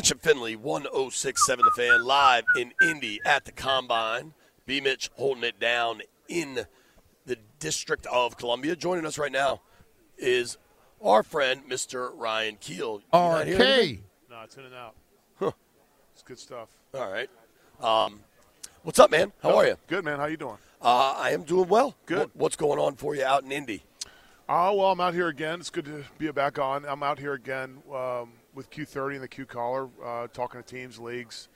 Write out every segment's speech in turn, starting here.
Mitch and Finley, 1067 The Fan, live in Indy at the Combine. B. Mitch holding it down in the District of Columbia. Joining us right now is our friend, Mr. Ryan Kuehl. You not? RK. No, it's in and out. Huh. It's good stuff. All right. Um, what's up, man? How are you? Good, man. How you doing? Uh, I am doing well. Good. What- what's going on for you out in Indy? Oh, well, I'm out here again. It's good to be back on. I'm out here again um, with Q30 and the Q Collar, uh, talking to teams, leagues,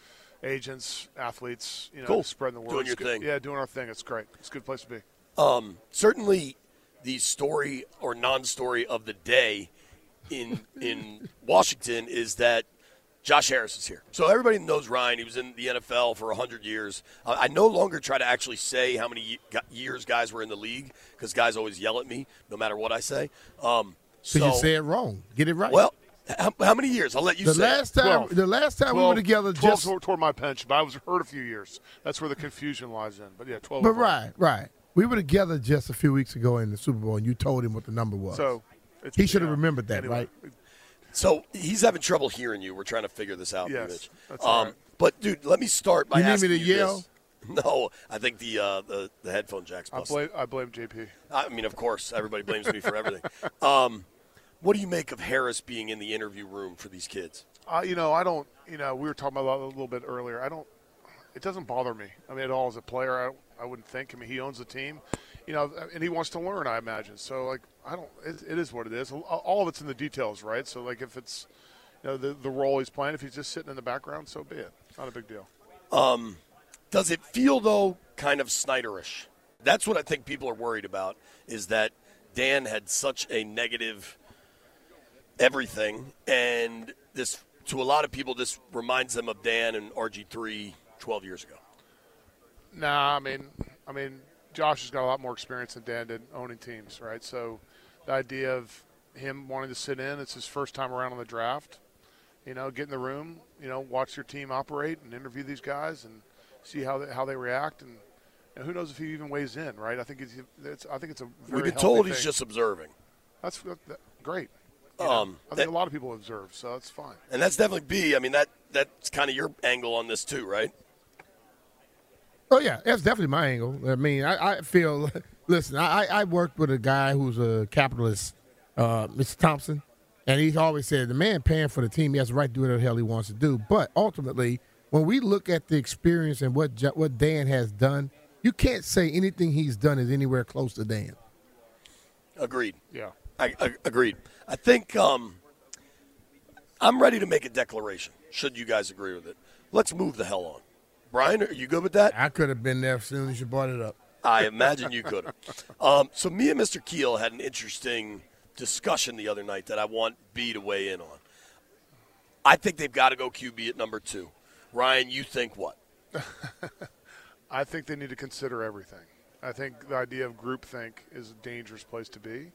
agents, athletes, you know, Cool. spreading the word. Doing your good- thing. Yeah, doing our thing. It's great. It's a good place to be. Um, certainly, the story or non-story of the day in in Washington is that Josh Harris is here. So everybody knows Ryan. He was in the NFL for hundred years. Uh, I no longer try to actually say how many years guys were in the league because guys always yell at me no matter what I say. Um, So, so you said wrong. Get it right. well, how, how many years? I'll let you the say. last time, Twelve. the last time we were together, 12 just toward, toward my pension, but I was hurt a few years. That's where the confusion lies in. But yeah, 12. but right, right. We were together just a few weeks ago in the Super Bowl, and you told him what the number was. So it's, He should have yeah. remembered that, Anyway, So he's having trouble hearing you. We're trying to figure this out, Yes, Mitch. that's all right. But dude, let me start by You need me to you yell? this. No, I think the uh, the the headphone jack's I blame, I blame JP. I mean, of course, everybody blames me for everything. Um, what do you make of Harris being in the interview room for these kids? Uh, you know, I don't. You know, we were talking about that a little bit earlier. I don't. It doesn't bother me. I mean, at all as a player, I, I wouldn't think. I mean, he owns the team, you know, and he wants to learn. I imagine. So, like, I don't. It, it is what it is. All of it's in the details, right? So, like, if it's, you know, the the role he's playing, if he's just sitting in the background, so be it. Not a big deal. Does it feel though kind of Snyderish? That's what I think people are worried about. Is that Dan had such a negative everything, and this to a lot of people this reminds them of Dan and RG three 12 years ago. Nah, I mean, I mean, Josh has got a lot more experience than Dan did owning teams, right? So, the idea of him wanting to sit in, it's his first time around on the draft. You know, get in the room, you know, watch your team operate and interview these guys and see how they, how they react, and, and who knows if he even weighs in, right? I think it's, it's I think it's a very We've been told he's just observing, that's that, that- great. You know, Um, I that- think a lot of people observe, so that's fine. and that's definitely B. I mean that that's kind of your angle on this too, right? Oh yeah, that's definitely my angle. I mean, I, I feel. Listen, I, I worked with a guy who's a capitalist, uh, Mr. Thompson, and he's always said the man paying for the team, he has the right to do whatever the hell he wants to do. But ultimately, when we look at the experience and what what Dan has done, you can't say anything he's done is anywhere close to Dan. Agreed. Yeah. I, I agreed. I think um, I'm ready to make a declaration. Should you guys agree with it? Let's move the hell on. Brian, are you good with that? I could have been there as soon as you brought it up. I imagine you could have. Um, so me and Mr. Kuehl had an interesting discussion the other night that I want B to weigh in on. I think they've got to go QB at number two. Ryan, you think what? I think they need to consider everything. I think the idea of groupthink is a dangerous place to be.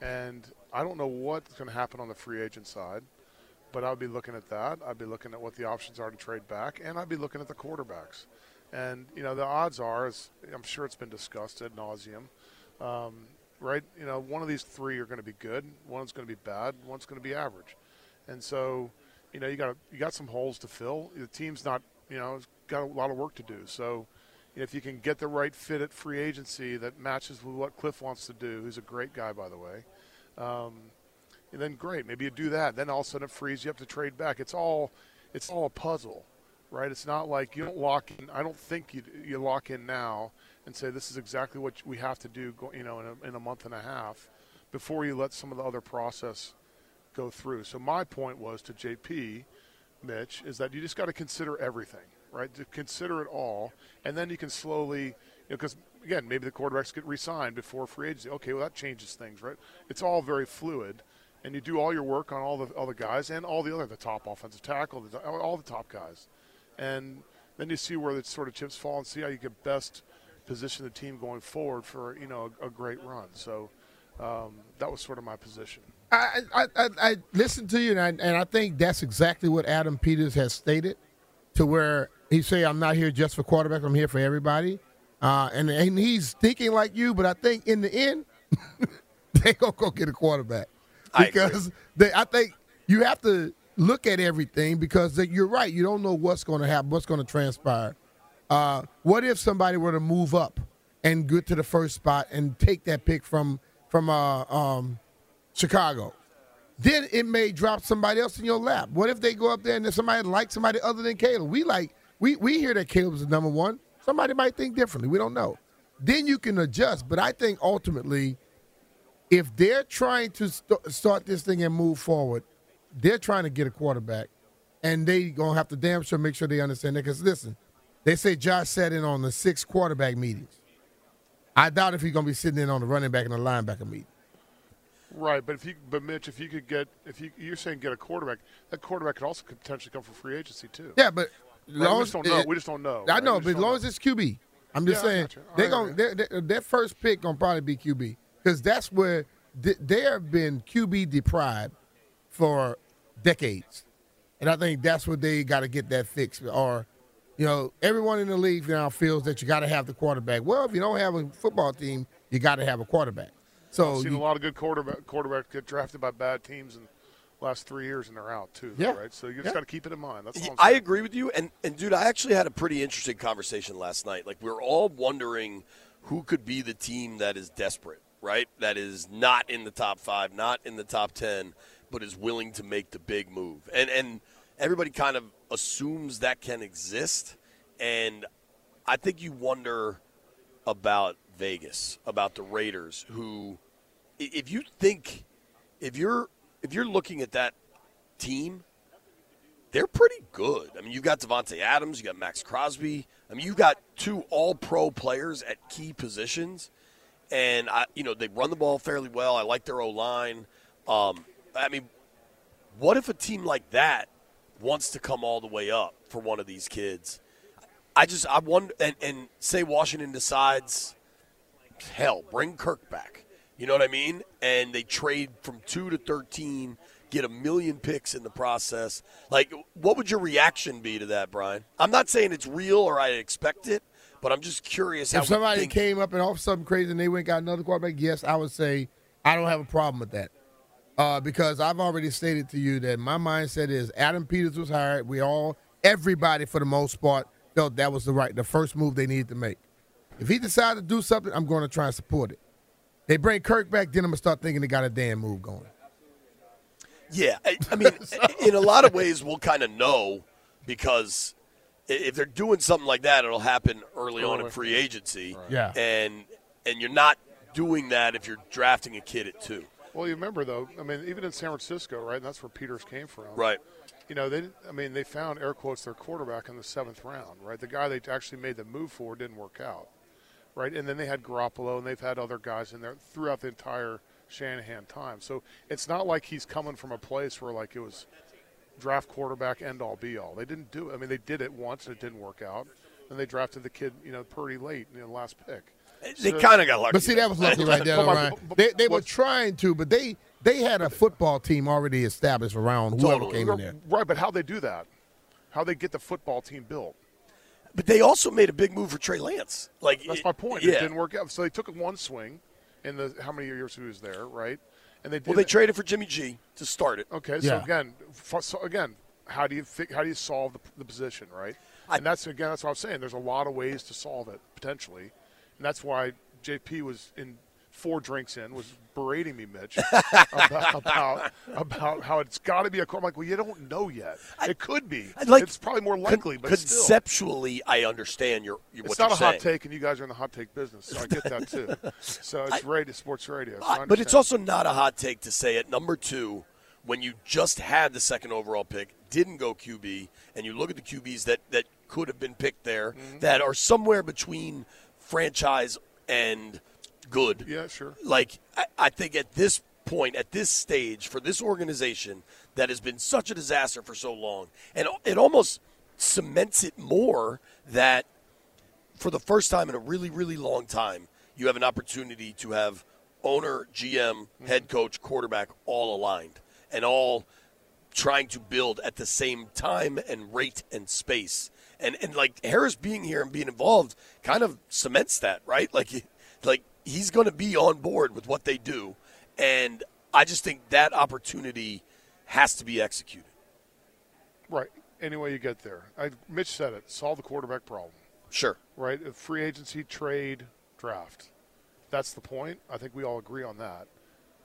And I don't know what's going to happen on the free agent side, but I'd be looking at that. I'd be looking at what the options are to trade back, and I'd be looking at the quarterbacks. And, you know, the odds are, as I'm sure it's been discussed ad nauseum, um, right? You know, one of these three are going to be good, one's going to be bad, one's going to be average. And so, you know, you got you got some holes to fill. The team's not, you know, got a lot of work to do. So, if you can get the right fit at free agency that matches with what Cliff wants to do, who's a great guy, by the way, um, and then great. Maybe you do that. Then all of a sudden it frees you up to trade back. It's all, it's all a puzzle, right? It's not like you don't lock in. I don't think you you lock in now and say this is exactly what we have to do. You know, in a, in a month and a half, before you let some of the other process go through. So my point was to JP, Mitch, is that you just got to consider everything, right? To consider it all, and then you can slowly, you know, because again, maybe the quarterbacks get re-signed before free agency. Okay, well that changes things, right? It's all very fluid, and you do all your work on all the the guys and all the other the top offensive tackle, the, all the top guys, and then you see where the sort of chips fall and see how you can best position the team going forward for you know a, a great run. So um, that was sort of my position. I, I, I, I listened to you, and I, and I think that's exactly what Adam Peters has stated, to where he say, "I'm not here just for quarterback. I'm here for everybody," uh, and and he's thinking like you. But I think in the end, they gonna go get a quarterback I because they, I think you have to look at everything because you're right. You don't know what's going to happen, what's going to transpire. Uh, what if somebody were to move up and get to the first spot and take that pick from from uh, um, Chicago? Then it may drop somebody else in your lap. What if they go up there and somebody like somebody other than Caleb? We like we we hear that Caleb's the number one. Somebody might think differently. We don't know. Then you can adjust. But I think ultimately, if they're trying to st- start this thing and move forward, they're trying to get a quarterback, and they gonna have to damn sure make sure they understand that. Because listen, they say Josh sat in on the six quarterback meetings. I doubt if he's gonna be sitting in on the running back and the linebacker meeting. Right, but if you, but Mitch, if you could get, if you, you're saying get a quarterback, that quarterback could also could potentially come from free agency too. Yeah, but right? we just don't know. We just don't know. I right? know, but as long know. as it's QB, I'm just yeah, saying they're going to their first pick gonna probably be QB because that's where they have been QB deprived for decades, and I think that's what they got to get that fixed. Or, you know, everyone in the league now feels that you got to have the quarterback. Well, if you don't have a football team, you got to have a quarterback. So I've seen you, a lot of good quarterback quarterbacks get drafted by bad teams in the last three years, and they're out too. Yeah. Right. So you just yeah. got to keep it in mind. That's I agree with you. And and dude, I actually had a pretty interesting conversation last night. Like we are all wondering who could be the team that is desperate, right? That is not in the top five, not in the top ten, but is willing to make the big move. And and everybody kind of assumes that can exist. And I think you wonder about Vegas, about the Raiders, who, if you think, if you're if you're looking at that team, they're pretty good. I mean, you got Davante Adams, you got Maxx Crosby. I mean, you got two All-Pro players at key positions, and I, you know, they run the ball fairly well. I like their O line. Um, I mean, what if a team like that wants to come all the way up for one of these kids? I just I wonder, and, and say Washington decides hell, bring Kirk back. You know what I mean? And they trade from two to thirteen, get a million picks in the process. Like, what would your reaction be to that, Brian? I'm not saying it's real or I expect it, but I'm just curious. If somebody came up and all something crazy and they went got another quarterback, yes, I would say I don't have a problem with that. Uh, because I've already stated to you that my mindset is Adam Peters was hired. We all, everybody for the most part, felt that was the right, the first move they needed to make. If he decides to do something, I'm going to try and support it. They bring Kirk back, then I'm going to start thinking they got a damn move going. Yeah, I, I mean, so. in a lot of ways, we'll kind of know because if they're doing something like that, it'll happen early on in free agency. Right. Yeah, and and you're not doing that if you're drafting a kid at two. Well, you remember though, I mean, even in San Francisco, right? And that's where Peters came from. Right. You know, they, I mean, they found air quotes their quarterback in the seventh round, right? The guy they actually made the move for didn't work out right? And then they had Garoppolo, and they've had other guys in there throughout the entire Shanahan time. So it's not like he's coming from a place where like it was draft quarterback end all be all. They didn't do it. I mean, they did it once, and it didn't work out, and they drafted the kid, you know, pretty late in the last pick. They so, kind of got lucky. But see, that was lucky right there, Ryan. They, they were trying to, but they they had a football team already established around whoever totally. came in there. Right, but how they do that? How they get the football team built? But they also made a big move for Trey Lance. Like that's my point. Yeah. It didn't work out. So they took one swing in the how many years he was there, right? And they well, they it. traded for Jimmy G to start it. Okay, yeah. so again, so again, how do you how do you solve the, the position, right? I, and that's again, that's what I'm saying. There's a lot of ways to solve it potentially, and that's why JP was in four drinks in, was berating me, Mitch, about, about, about how it's got to be a core. I'm like, well, you don't know yet. I, it could be. Like, it's probably more likely, con- but conceptually, still. I understand your. your it's not a saying. hot take, and you guys are in the hot take business, so I get that too. so it's I, radio, sports radio. So but it's also not a hot take to say at number two, when you just had the second overall pick, didn't go QB, and you look at the QBs that that could have been picked there, mm-hmm. that are somewhere between franchise and good. Yeah, sure. Like, I, I think at this point, at this stage, for this organization that has been such a disaster for so long, and it almost cements it more that for the first time in a really, really long time, you have an opportunity to have owner, GM, mm-hmm. head coach, quarterback all aligned and all trying to build at the same time and rate and space. And and like Harris being here and being involved kind of cements that, right? Like like he's going to be on board with what they do, and I just think that opportunity has to be executed. Right. Any way you get there. I, Mitch said it. Solve the quarterback problem. Sure. Right. Free agency, trade, draft. That's the point. I think we all agree on that.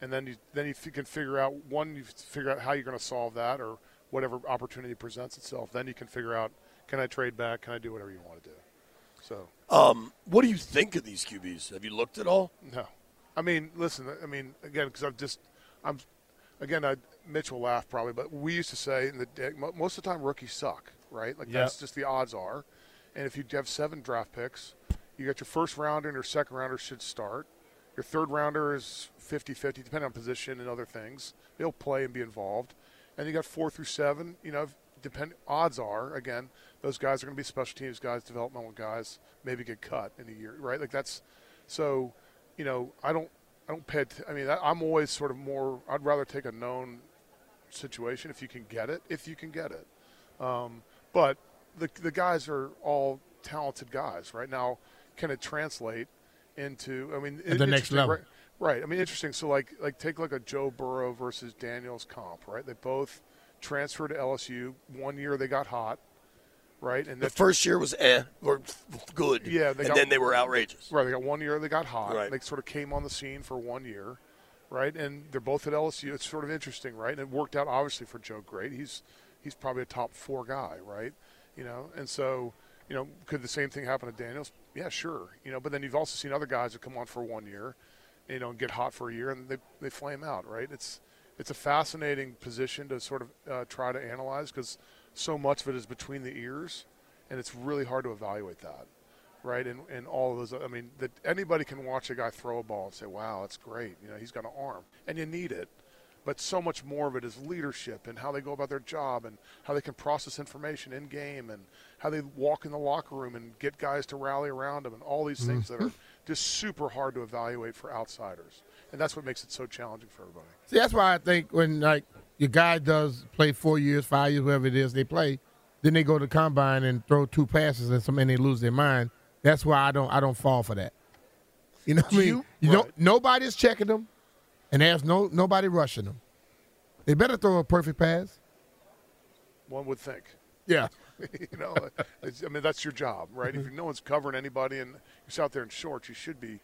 And then you then you can figure out one. You figure out how you're going to solve that, or whatever opportunity presents itself. Then you can figure out can I trade back? Can I do whatever you want to do? So, um, what do you think of these QBs? Have you looked at all? No, I mean, listen. I mean, again, because I'm just, I'm, again, I, Mitch will laugh probably, but we used to say in the day, most of the time rookies suck, right? Like yep. that's just the odds are. And if you have seven draft picks, you got your first rounder and your second rounder should start. Your third rounder is 50-50, depending on position and other things. They'll play and be involved. And you got four through seven. You know, depend. Odds are again those guys are going to be special teams guys, developmental guys, maybe get cut in a year, right? Like that's so. You know, I don't. I don't pay. I mean, I'm always sort of more. I'd rather take a known situation if you can get it. If you can get it, um, but the the guys are all talented guys right now. Can it translate into? I mean, the next level. Right, right. I mean, interesting. So like like take like a Joe Burrow versus Daniels comp, right? They both transferred to LSU. One year they got hot right? And the first year was eh or good. Yeah, and got, then they were outrageous. Right, they got one year they got hot. Right. They sort of came on the scene for one year, right? And they're both at LSU. It's sort of interesting, right? And it worked out obviously for Joe Great. He's he's probably a top four guy, right? You know, and so you know, could the same thing happen to Daniels? Yeah, sure. You know, but then you've also seen other guys that come on for one year, you know, and get hot for a year and they they flame out, right? It's it's a fascinating position to sort of uh, try to analyze because so much of it is between the ears, and it's really hard to evaluate that, right? And and all of those. I mean, that anybody can watch a guy throw a ball and say, "Wow, that's great." You know, he's got an arm, and you need it. But so much more of it is leadership and how they go about their job and how they can process information in game and how they walk in the locker room and get guys to rally around them and all these things that are mm-hmm. just super hard to evaluate for outsiders. And that's what makes it so challenging for everybody. See, that's why I think when like your guy does play four years, five years, whatever it is they play, then they go to the combine and throw two passes and some and they lose their mind. That's why I don't I don't fall for that. You know what I mean? You, you right. know nobody's checking them, and there's no nobody rushing them. They better throw a perfect pass. One would think. Yeah. you know, I mean that's your job, right? if mm-hmm. no one's covering anybody and you're out there in shorts, you should be,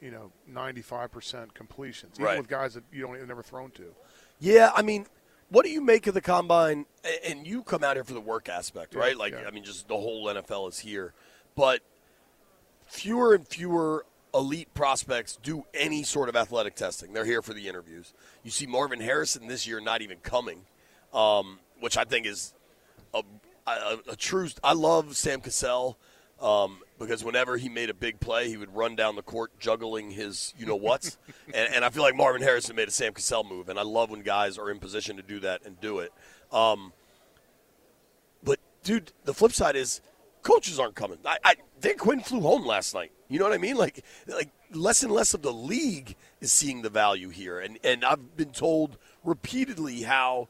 you know, 95% completions, even right. with guys that you don't even never thrown to. Yeah, I mean, what do you make of the combine? And you come out here for the work aspect, right? Yeah, like, yeah. I mean, just the whole NFL is here. But fewer and fewer elite prospects do any sort of athletic testing. They're here for the interviews. You see Marvin Harrison this year not even coming, um, which I think is a, a, a true. I love Sam Cassell. Um, because whenever he made a big play, he would run down the court juggling his you know what's. and, and, I feel like Marvin Harrison made a Sam Cassell move, and I love when guys are in position to do that and do it. Um, but dude, the flip side is coaches aren't coming. I, I Dan Quinn flew home last night. You know what I mean? Like like less and less of the league is seeing the value here, and and I've been told repeatedly how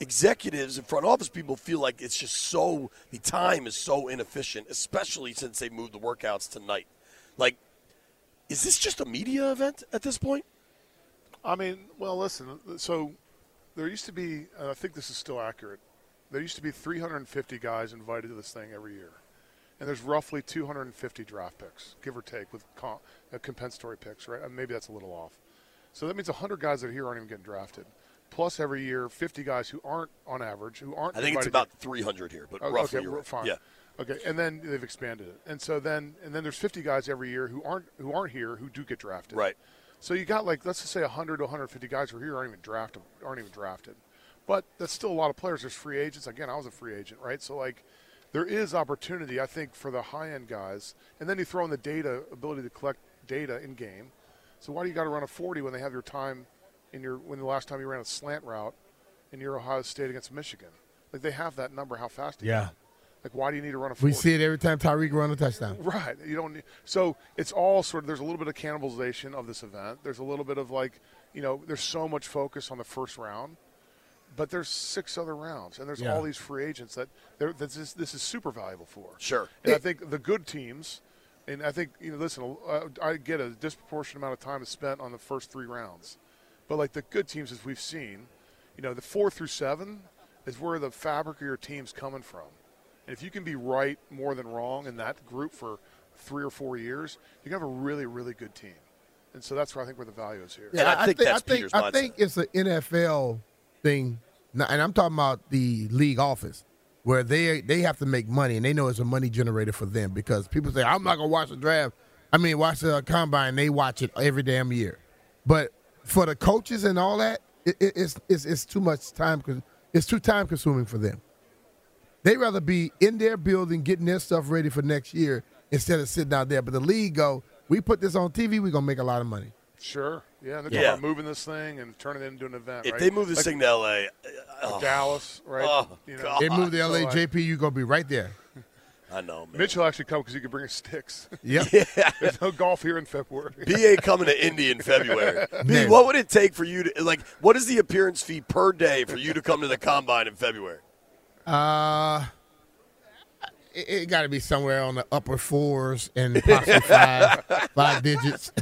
executives and front office people feel like it's just so the time is so inefficient, especially since they moved the workouts tonight. Like, is this just a media event at this point? I mean, well, listen. So there used to be, and I think this is still accurate. There used to be 350 guys invited to this thing every year, and there's roughly 250 draft picks, give or take, with comp, uh, compensatory picks. Right? Maybe that's a little off. So that means 100 guys that are here aren't even getting drafted plus every year 50 guys who aren't on average, who aren't. I think it's about 300 here, but oh, roughly. Okay, right. fine. Yeah. Okay, and then they've expanded it, and so then and then there's 50 guys every year who aren't who aren't here who do get drafted. Right. So you got like let's just say 100 to 150 guys who are here aren't even drafted aren't even drafted, but that's still a lot of players. There's free agents. Again, I was a free agent, right? So like there is opportunity, I think, for the high end guys, and then you throw in the data ability to collect data in game. So why do you got to run a 40 when they have your time in your when the last time you ran a slant route in your Ohio State against Michigan. Like they have that number. How fast? Yeah. Like why do you need to run a? 40? We see it every time Tyreek run a touchdown. Right. You don't. Need, so it's all sort of. There's a little bit of cannibalization of this event. There's a little bit of like, you know, there's so much focus on the first round, but there's six other rounds, and there's yeah. all these free agents that this is, this is super valuable for. Sure. And it, I think the good teams. And I think you know. Listen, uh, I get a disproportionate amount of time is spent on the first three rounds, but like the good teams, as we've seen, you know, the four through seven, is where the fabric of your team's coming from. And if you can be right more than wrong in that group for three or four years, you can have a really, really good team. And so that's where I think where the value is here. Yeah, I think that's I think, Peter's I think it's an NFL thing, and I'm talking about the league office where they they have to make money and they know it's a money generator for them because people say I'm not gonna watch the draft. I mean, watch the combine. They watch it every damn year, but for the coaches and all that, it, it, it's, it's it's too much time. cause It's too time consuming for them. They'd rather be in their building getting their stuff ready for next year instead of sitting out there. But the league go, we put this on TV, we're gonna make a lot of money. Sure. Yeah, and they're Yeah. talking about moving this thing and turning it into an event. If right? they move this Like thing to L.A., oh, uh, Dallas, right? Oh, you know, God. They move the So, uh, LA like, JP, you gonna be right there. I know, man. Mitch will actually come because he can bring his sticks. Yep. There's no golf here in February. BA coming to Indy in February. B, what would it take for you to like? What is the appearance fee per day for you to come to the combine in February? Uh, it, it got to be somewhere on the upper fours and possibly five five digits.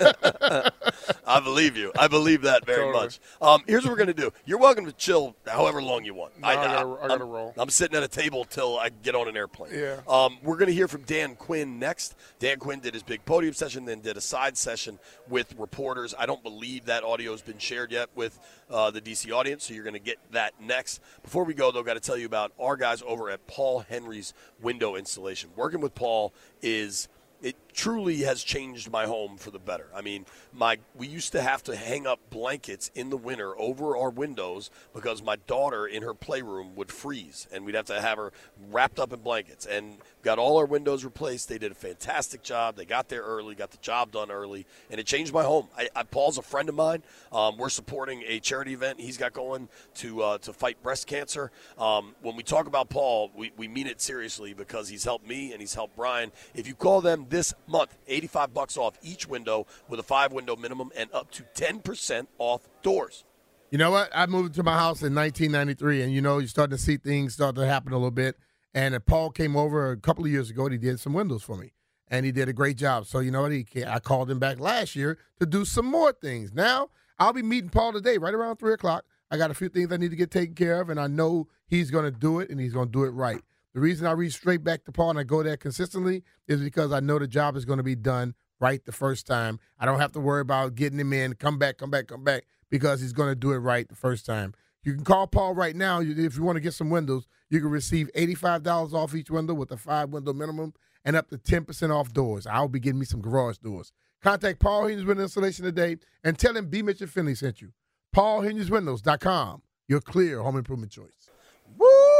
I believe you. I believe that very Totally. much. Um, here's what we're gonna do. You're welcome to chill however long you want. No, I gotta- I gotta I'm- roll. I'm sitting at a table till I get on an airplane. Yeah. Um, we're gonna hear from Dan Quinn next. Dan Quinn did his big podium session, then did a side session with reporters. I don't believe that audio has been shared yet with uh, the DC audience, so you're gonna get that next. Before we go, though, got to tell you about our guys over at Paul Henry's window installation. Working with Paul is it truly has changed my home for the better. I mean, my we used to have to hang up blankets in the winter over our windows because my daughter in her playroom would freeze and we'd have to have her wrapped up in blankets and got all our windows replaced. They did a fantastic job. They got there early, got the job done early, and it changed my home. I, I, Paul's a friend of mine. Um, we're supporting a charity event he's got going to uh, to fight breast cancer. Um, when we talk about Paul, we, we mean it seriously because he's helped me and he's helped Brian. If you call them this month, 85 bucks off each window with a five window minimum and up to 10% off doors. You know what? I moved to my house in 1993, and you know, you're starting to see things start to happen a little bit. And uh, Paul came over a couple of years ago. And he did some windows for me, and he did a great job. So you know what? He I called him back last year to do some more things. Now I'll be meeting Paul today, right around three o'clock. I got a few things I need to get taken care of, and I know he's going to do it, and he's going to do it right. The reason I reach straight back to Paul and I go there consistently is because I know the job is going to be done right the first time. I don't have to worry about getting him in, come back, come back, come back, because he's going to do it right the first time. You can call Paul right now if you want to get some windows. You can receive $85 off each window with a five window minimum and up to 10% off doors. I'll be getting me some garage doors. Contact Paul Hinges Window Installation today and tell him B. Mitchell Finley sent you. PaulHingesWindows.com, your clear home improvement choice. Woo!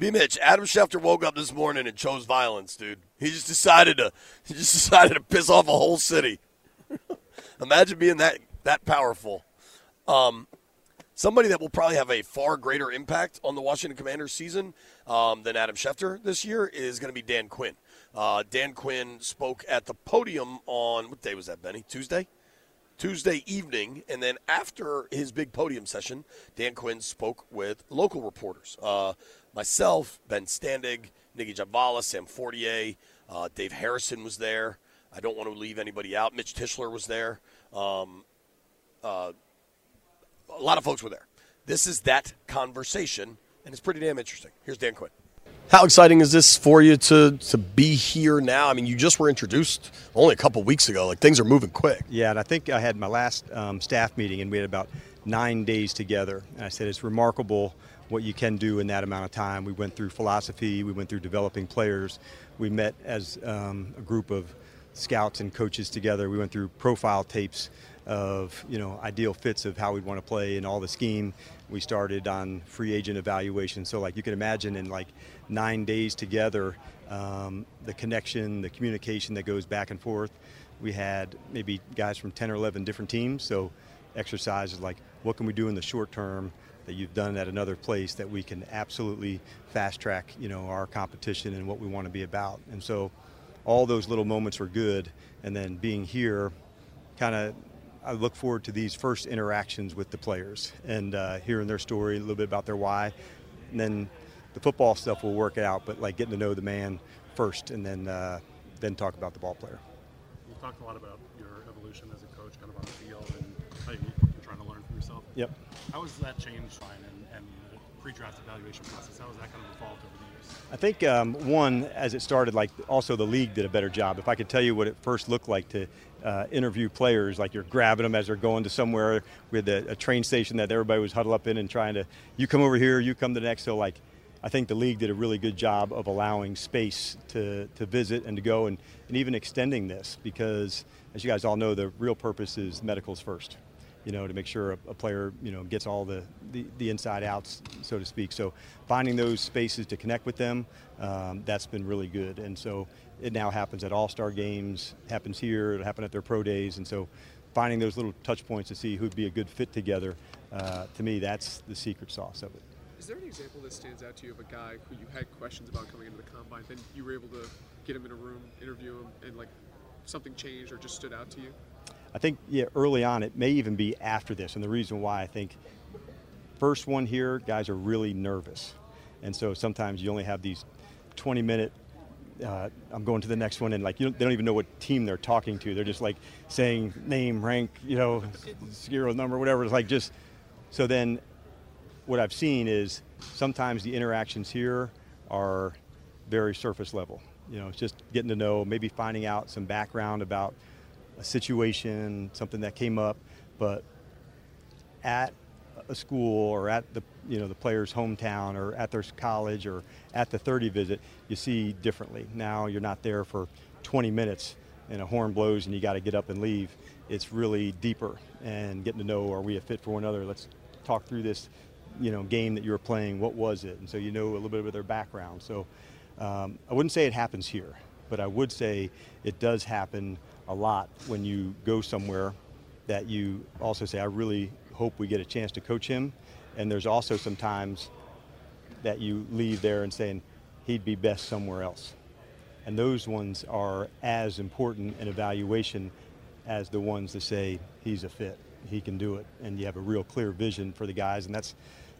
B Mitch, Adam Schefter woke up this morning and chose violence, dude. He just decided to he just decided to piss off a whole city. Imagine being that that powerful. Um, somebody that will probably have a far greater impact on the Washington Commanders season um, than Adam Schefter this year is going to be Dan Quinn. Uh, Dan Quinn spoke at the podium on what day was that, Benny? Tuesday. Tuesday evening, and then after his big podium session, Dan Quinn spoke with local reporters. Uh, myself, Ben Standig, Nicki Jhabvala, Sam Fortier, uh, Dave Harrison was there. I don't want to leave anybody out. Mitch Tischler was there. Um, uh, a lot of folks were there. This is that conversation, and it's pretty damn interesting. Here's Dan Quinn. How exciting is this for you to to be here now? I mean, you just were introduced only a couple weeks ago. Like things are moving quick. Yeah, and I think I had my last um, staff meeting, and we had about nine days together. And I said it's remarkable what you can do in that amount of time. We went through philosophy, we went through developing players, we met as um, a group of scouts and coaches together. We went through profile tapes of you know ideal fits of how we'd want to play and all the scheme. We started on free agent evaluation. So like you can imagine in like nine days together, um, the connection, the communication that goes back and forth. We had maybe guys from 10 or 11 different teams. So exercises like what can we do in the short term that you've done at another place that we can absolutely fast track, you know, our competition and what we want to be about. And so all those little moments were good. And then being here, kind of, I look forward to these first interactions with the players and uh, hearing their story, a little bit about their why. And then the football stuff will work it out, but like getting to know the man first and then, uh, then talk about the ball player. You talked a lot about your evolution as a coach, kind of on the field, and how you- you're trying to learn from yourself. Yep. How has that changed, Ryan, and, and the pre-draft evaluation process? How has that kind of evolved over the years? I think um, one, as it started, like also the league did a better job. If I could tell you what it first looked like to uh, interview players, like you're grabbing them as they're going to somewhere. with a, a train station that everybody was huddled up in and trying to, you come over here, you come to the next. So like, I think the league did a really good job of allowing space to, to visit and to go and, and even extending this because, as you guys all know, the real purpose is medicals first you know, to make sure a, a, player, you know, gets all the, the, the, inside outs, so to speak. So finding those spaces to connect with them, um, that's been really good. And so it now happens at all-star games, happens here, it'll happen at their pro days. And so finding those little touch points to see who'd be a good fit together, uh, to me, that's the secret sauce of it. Is there an example that stands out to you of a guy who you had questions about coming into the combine, then you were able to get him in a room, interview him, and like something changed or just stood out to you? I think yeah, early on it may even be after this, and the reason why I think first one here, guys are really nervous, and so sometimes you only have these 20 minute. Uh, I'm going to the next one, and like don't, they don't even know what team they're talking to. They're just like saying name, rank, you know, serial number, whatever. It's like just so. Then, what I've seen is sometimes the interactions here are very surface level. You know, it's just getting to know, maybe finding out some background about a situation, something that came up, but at a school or at the you know the player's hometown or at their college or at the 30 visit, you see differently. Now you're not there for 20 minutes and a horn blows and you got to get up and leave. It's really deeper and getting to know are we a fit for one another. Let's talk through this you know game that you were playing. What was it? And so you know a little bit of their background. So um, I wouldn't say it happens here, but I would say it does happen a lot when you go somewhere that you also say, I really hope we get a chance to coach him. And there's also some times that you leave there and saying, he'd be best somewhere else. And those ones are as important in evaluation as the ones that say he's a fit, he can do it, and you have a real clear vision for the guys. And that's,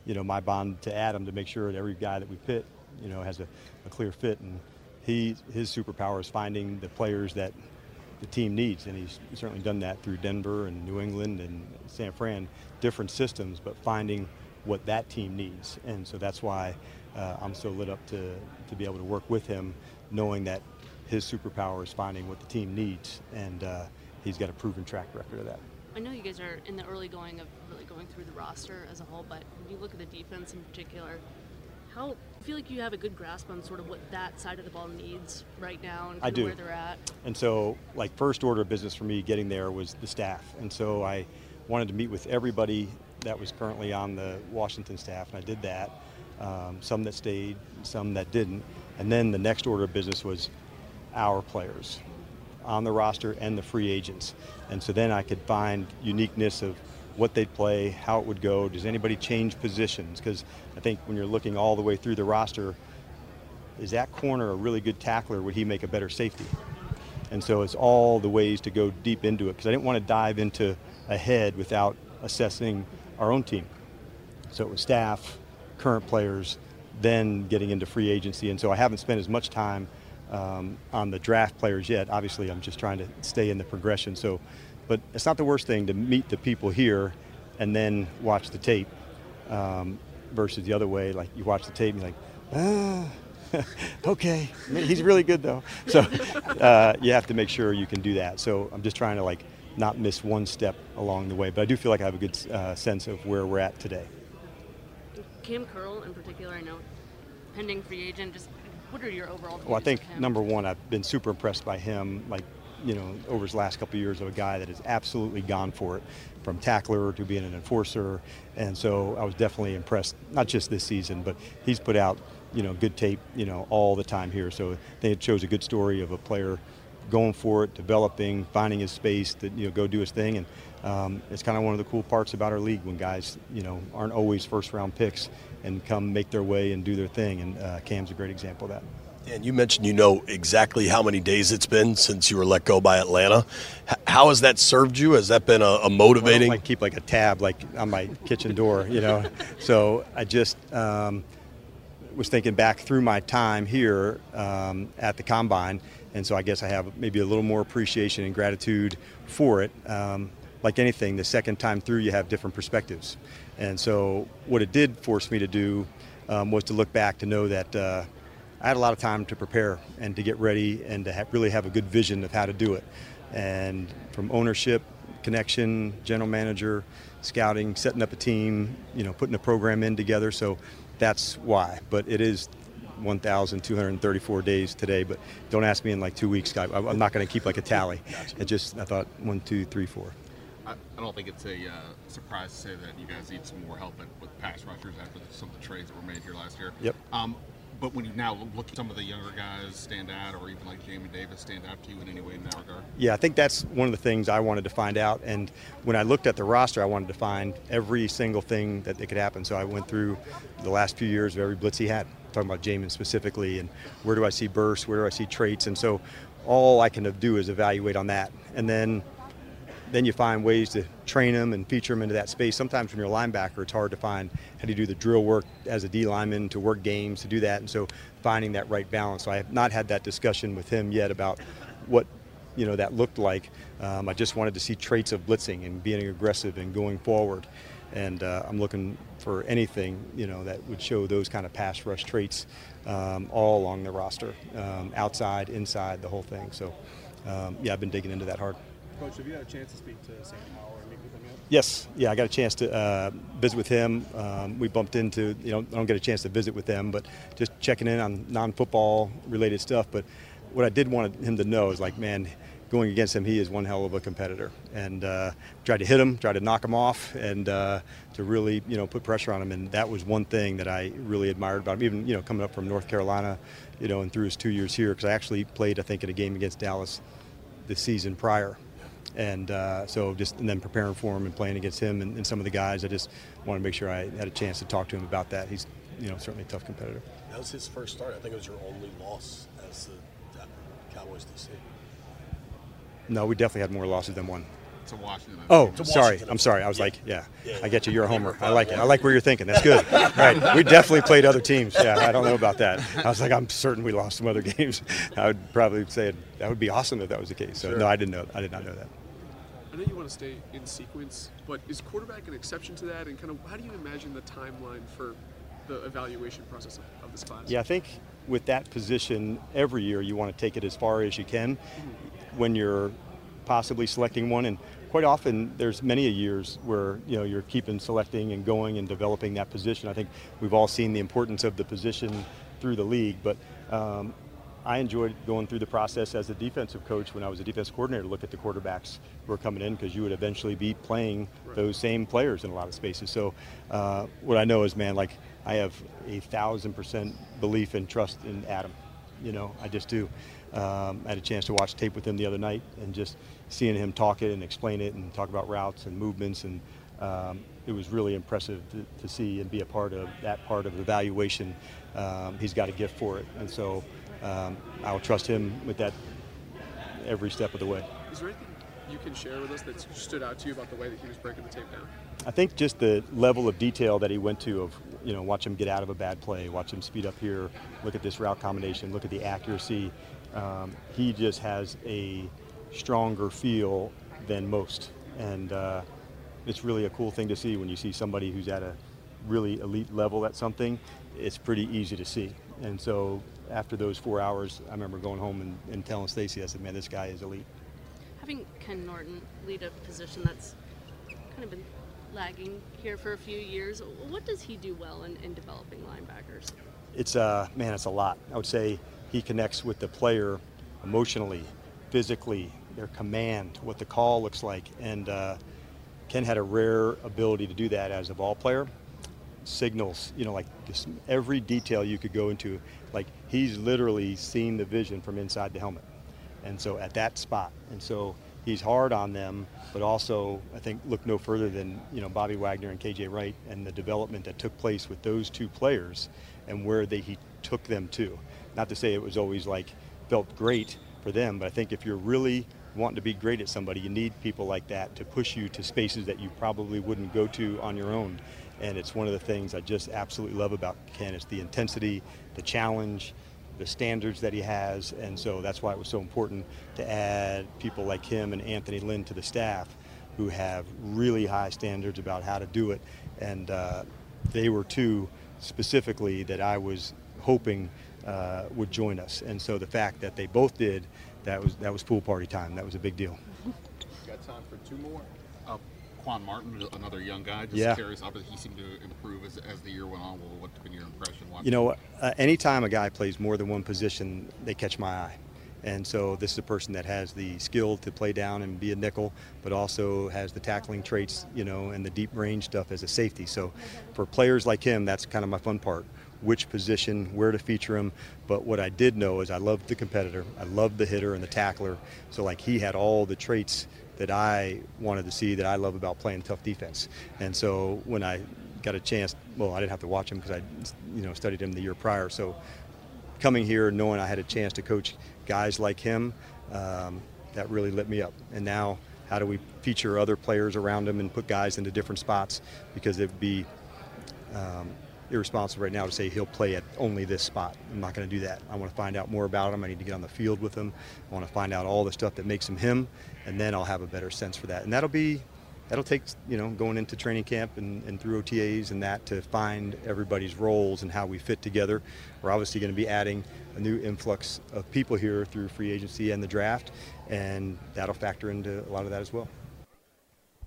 you know, my bond to Adam to make sure that every guy that we pit, you know, has a, a clear fit. And he, his superpower is finding the players that the team needs, and he's certainly done that through Denver and New England and San Fran, different systems, but finding what that team needs. And so that's why uh, I'm so lit up to, to be able to work with him, knowing that his superpower is finding what the team needs, and uh, he's got a proven track record of that. I know you guys are in the early going of really going through the roster as a whole, but when you look at the defense in particular, how feel like you have a good grasp on sort of what that side of the ball needs right now and I do. where they're at? And so, like, first order of business for me getting there was the staff. And so I wanted to meet with everybody that was currently on the Washington staff, and I did that. Um, some that stayed, some that didn't. And then the next order of business was our players on the roster and the free agents. And so then I could find uniqueness of what they'd play, how it would go. Does anybody change positions? Because I think when you're looking all the way through the roster, is that corner a really good tackler? Would he make a better safety? And so it's all the ways to go deep into it because I didn't want to dive into a head without assessing our own team. So it was staff, current players, then getting into free agency. And so I haven't spent as much time um, on the draft players yet. Obviously, I'm just trying to stay in the progression. So but it's not the worst thing to meet the people here and then watch the tape um, versus the other way. Like you watch the tape and you're like, ah, okay, he's really good though. So uh, you have to make sure you can do that. So I'm just trying to like not miss one step along the way. But I do feel like I have a good uh, sense of where we're at today. Kam Curl in particular, I know, pending free agent. Just what are your overall? Well, I think number one, I've been super impressed by him. Like you know, over his last couple of years of a guy that has absolutely gone for it, from tackler to being an enforcer. And so I was definitely impressed, not just this season, but he's put out, you know, good tape, you know, all the time here. So it shows a good story of a player going for it, developing, finding his space to, you know, go do his thing. And um, it's kind of one of the cool parts about our league when guys, you know, aren't always first round picks and come make their way and do their thing. And uh, Kam's a great example of that. And you mentioned you know exactly how many days it's been since you were let go by Atlanta. How has that served you? Has that been a, a motivating? Well, I keep like a tab like on my kitchen door, you know. so I just um, was thinking back through my time here um, at the combine, and so I guess I have maybe a little more appreciation and gratitude for it. Um, like anything, the second time through, you have different perspectives. And so, what it did force me to do um, was to look back to know that uh, I had a lot of time to prepare and to get ready and to ha- really have a good vision of how to do it. And from ownership, connection, general manager, scouting, setting up a team, you know, putting a program in together. So that's why. But it is 1,234 days today. But don't ask me in like two weeks. I, I'm not going to keep like a tally. It just I thought one, two, three, four. I, I don't think it's a uh, surprise to say that you guys need some more help with pass rushers after some of the trades that were made here last year. Yep. Um, but when you now look at some of the younger guys stand out, or even like Jamin Davis stand out to you in any way in that regard? Yeah, I think that's one of the things I wanted to find out. And when I looked at the roster, I wanted to find every single thing that, could happen. So I went through the last few years of every blitz he had, talking about Jamin specifically, and where do I see bursts, where do I see traits. And so all I can do is evaluate on that. And then then you find ways to train them and feature them into that space. Sometimes when you're a linebacker, it's hard to find how to do the drill work as a D lineman to work games to do that. And so finding that right balance. So I have not had that discussion with him yet about what you know that looked like. Um, I just wanted to see traits of blitzing and being aggressive and going forward. And uh, I'm looking for anything you know that would show those kind of pass rush traits um, all along the roster, um, outside, inside, the whole thing. So um, yeah, I've been digging into that hard. Coach, have you had a chance to speak to Sam Howell or meet with him yet? Yes, yeah, I got a chance to uh, visit with him. Um, we bumped into, you know, I don't get a chance to visit with them, but just checking in on non-football related stuff. But what I did want him to know is like, man, going against him, he is one hell of a competitor, and uh, tried to hit him, tried to knock him off, and uh, to really, you know, put pressure on him. And that was one thing that I really admired about him. Even, you know, coming up from North Carolina, you know, and through his two years here, because I actually played, I think, in a game against Dallas the season prior and uh, so just and then preparing for him and playing against him and, and, some of the guys, I just wanted to make sure I had a chance to talk to him about that. He's you know certainly a tough competitor. That was his first start. I think it was your only loss as the Cowboys DC. No, we definitely had more losses than one. To Washington. Oh, To sorry. I'm sorry. I was Yeah. like, yeah, Yeah, I get you. You're a homer. I like it. I like where you're thinking. That's good. right. We definitely played other teams. Yeah, I don't know about that. I was like, I'm certain we lost some other games. I would probably say that would be awesome if that was the case. So Sure. no, I didn't know. I did not know that. I know you want to stay in sequence, but is quarterback an exception to that? And kind of how do you imagine the timeline for the evaluation process of, of this class? Yeah, I think with that position, every year you want to take it as far as you can when you're possibly selecting one. And quite often, there's many a years where you know you're keeping selecting and going and developing that position. I think we've all seen the importance of the position through the league, but. Um, I enjoyed going through the process as a defensive coach when I was a defense coordinator to look at the quarterbacks who were coming in because you would eventually be playing those same players in a lot of spaces. So, uh, what I know is, man, like I have a thousand percent belief and trust in Adam. You know, I just do. Um, I had a chance to watch tape with him the other night and just seeing him talk it and explain it and talk about routes and movements and um, it was really impressive to, to, see and be a part of that part of the evaluation. Um, he's got a gift for it, and so um, I will trust him with that every step of the way. Is there anything you can share with us that stood out to you about the way that he was breaking the tape down? I think just the level of detail that he went to of, you know, watch him get out of a bad play, watch him speed up here, look at this route combination, look at the accuracy. Um, he just has a stronger feel than most. And uh, it's really a cool thing to see when you see somebody who's at a really elite level at something. It's pretty easy to see. And so after those four hours, I remember going home and, and telling Stacy, I said, man, this guy is elite. Having Ken Norton lead a position that's kind of been lagging here for a few years, what does he do well in, in developing linebackers? It's uh, man, it's a lot. I would say he connects with the player emotionally, physically, their command, what the call looks like, and uh, Ken had a rare ability to do that as a ball player. Signals, you know, like just every detail you could go into. He's literally seen the vision from inside the helmet, and so at that spot, and so he's hard on them, but also I think look no further than you know Bobby Wagner and KJ Wright and the development that took place with those two players, and where they he took them to. Not to say it was always like felt great for them, but I think if you're really wanting to be great at somebody, you need people like that to push you to spaces that you probably wouldn't go to on your own. And it's one of the things I just absolutely love about Ken. It's the intensity, the challenge, the standards that he has, and so that's why it was so important to add people like him and Anthony Lynn to the staff, who have really high standards about how to do it, and uh, they were two specifically that I was hoping uh, would join us. And so the fact that they both did, that was that was pool party time. That was a big deal. Got time for two more. Quan Martin, another young guy. Just Yeah. curious. Obviously, he seemed to improve as, as the year went on. Well, what's been your impression? You know, uh, anytime a guy plays more than one position, they catch my eye. And so this is a person that has the skill to play down and be a nickel, but also has the tackling traits, you know, and the deep range stuff as a safety. So for players like him, that's kind of my fun part. Which position, where to feature him. But what I did know is I loved the competitor. I loved the hitter and the tackler. So like he had all the traits that I wanted to see that I love about playing tough defense. And so when I got a chance, well, I didn't have to watch him because I, you know, studied him the year prior. So coming here, knowing I had a chance to coach guys like him, um, that really lit me up. And now, how do we feature other players around him and put guys into different spots? Because it'd be um, irresponsible right now to say he'll play at only this spot. I'm not going to do that. I want to find out more about him. I need to get on the field with him. I want to find out all the stuff that makes him him, and then I'll have a better sense for that. And that'll be that'll take you know going into training camp and, and through OTAs and that to find everybody's roles and how we fit together. We're obviously going to be adding a new influx of people here through free agency and the draft, and that'll factor into a lot of that as well.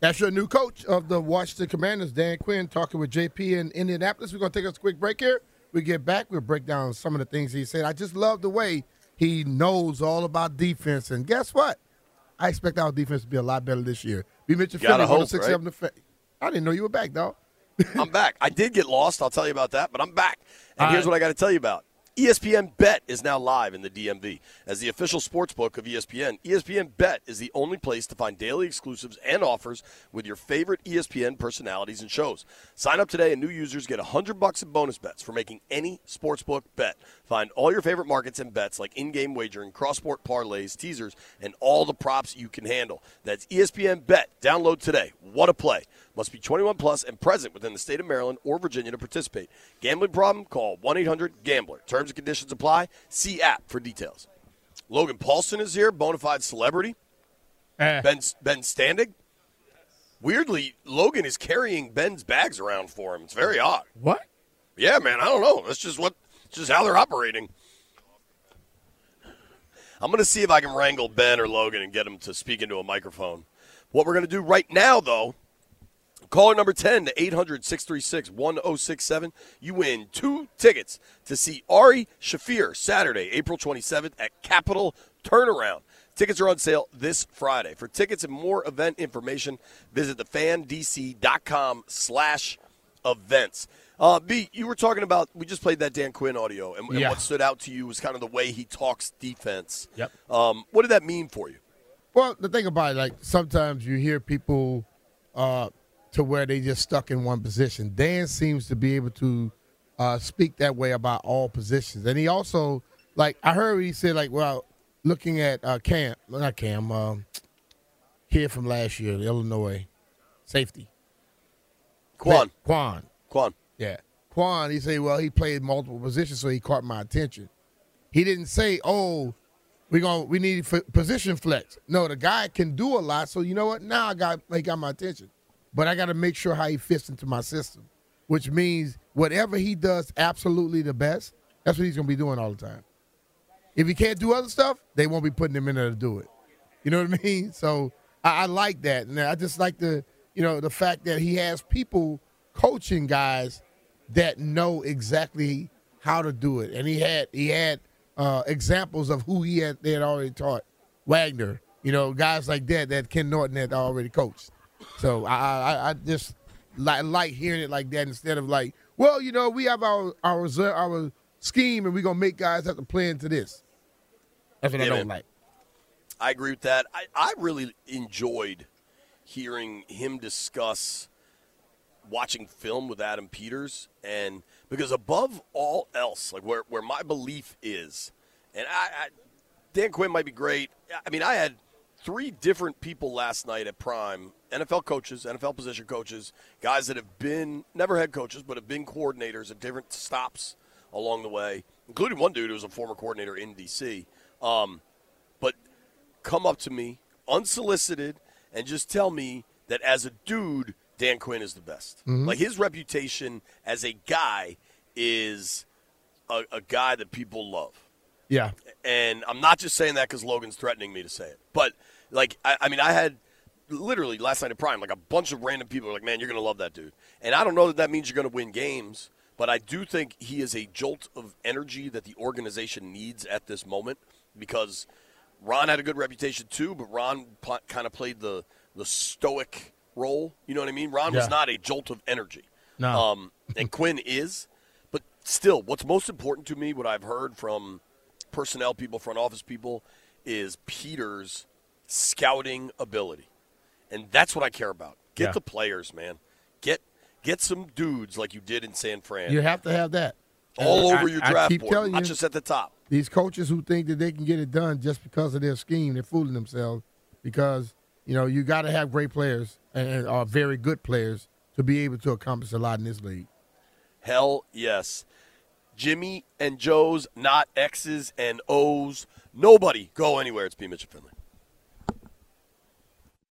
That's your new coach of the Washington Commanders, Dan Quinn, talking with JP in Indianapolis. We're going to take a quick break here. We get back, we'll break down some of the things he said. I just love the way he knows all about defense. And guess what? I expect our defense to be a lot better this year. We mentioned Philly, hope, 106 the fa- I didn't know you were back, dog. I'm back. I did get lost. I'll tell you about that, but I'm back. And All here's right. what I got to tell you about. ESPN Bet is now live in the DMV. As the official sports book of ESPN, ESPN Bet is the only place to find daily exclusives and offers with your favorite ESPN personalities and shows. Sign up today and new users get 100 bucks in bonus bets for making any sportsbook bet. Find all your favorite markets and bets like in-game wagering, cross-sport parlays, teasers, and all the props you can handle. That's ESPN Bet. Download today. What a play. Must be 21 plus and present within the state of Maryland or Virginia to participate. Gambling problem? Call 1-800-GAMBLER. Terms and conditions apply. See app for details. Logan Paulson is here, bona fide celebrity. Eh. Ben Ben Standig. Weirdly, Logan is carrying Ben's bags around for him. It's very odd. What? Yeah, man. I don't know. That's just what. It's just how they're operating. I'm going to see if I can wrangle Ben or Logan and get them to speak into a microphone. What we're going to do right now, though, caller number 10 to 800 636 1067. You win two tickets to see Ari Shaffir Saturday, April 27th at Capitol Turnaround. Tickets are on sale this Friday. For tickets and more event information, visit thefandc.com slash events. Uh, B, you were talking about, we just played that Dan Quinn audio, and, and Yeah. what stood out to you was kind of the way he talks defense. Yep. Um, what did that mean for you? Well, the thing about it, like sometimes you hear people uh, to where they just stuck in one position. Dan seems to be able to uh, speak that way about all positions, and he also, like I heard he said, like, well, looking at uh, Cam, not Cam, um, kid from last year, Illinois, safety, Quan. Quan, Quan. yeah, Quan. He said, well, he played multiple positions, so he caught my attention. He didn't say, oh, we going we need position flex. No, the guy can do a lot. So you know what? Now I got he got my attention, but I got to make sure how he fits into my system, which means whatever he does absolutely the best. That's what he's gonna be doing all the time. If he can't do other stuff, they won't be putting him in there to do it. You know what I mean? So I, I like that, and I just like the you know the fact that he has people coaching guys that know exactly how to do it, and he had he had uh, examples of who he had they had already taught. Wagner, you know, guys like that that Ken Norton had already coached. So I I, I just like, like hearing it like that instead of like, well, you know, we have our our reserve, our scheme, and we're gonna make guys have to play into this. That's what I don't man. like. I agree with that. I, I really enjoyed hearing him discuss watching film with Adam Peters and because above all else, like where, where my belief is, and I, I Dan Quinn might be great. I mean, I had three different people last night at Prime, NFL coaches, NFL position coaches, guys that have been never head coaches, but have been coordinators at different stops along the way, including one dude who was a former coordinator in DC. Um, but come up to me unsolicited and just tell me that as a dude, Dan Quinn is the best. Mm-hmm. Like his reputation as a guy is a, a guy that people love. Yeah. And I'm not just saying that because Logan's threatening me to say it. But, like, I, I mean, I had literally last night at Prime, like a bunch of random people were like, man, you're going to love that dude. And I don't know that that means you're going to win games, but I do think he is a jolt of energy that the organization needs at this moment because Ron had a good reputation too, but Ron kind of played the, the stoic role. You know what I mean? Ron was not a jolt of energy. No. Um, and Quinn is. But still, what's most important to me, what I've heard from personnel people, front office people, is Peters' scouting ability. And that's what I care about. Get Yeah. the players, man. Get get some dudes like you did in San Fran. You have to have that. all I- over your I draft keep board, telling not you. just at the top. These coaches who think that they can get it done just because of their scheme, they're fooling themselves because, you know, you got to have great players and, and are very good players to be able to accomplish a lot in this league. Hell yes. Jimmy and Joe's, not X's and O's. Nobody go anywhere. It's B. Mitchell Finley.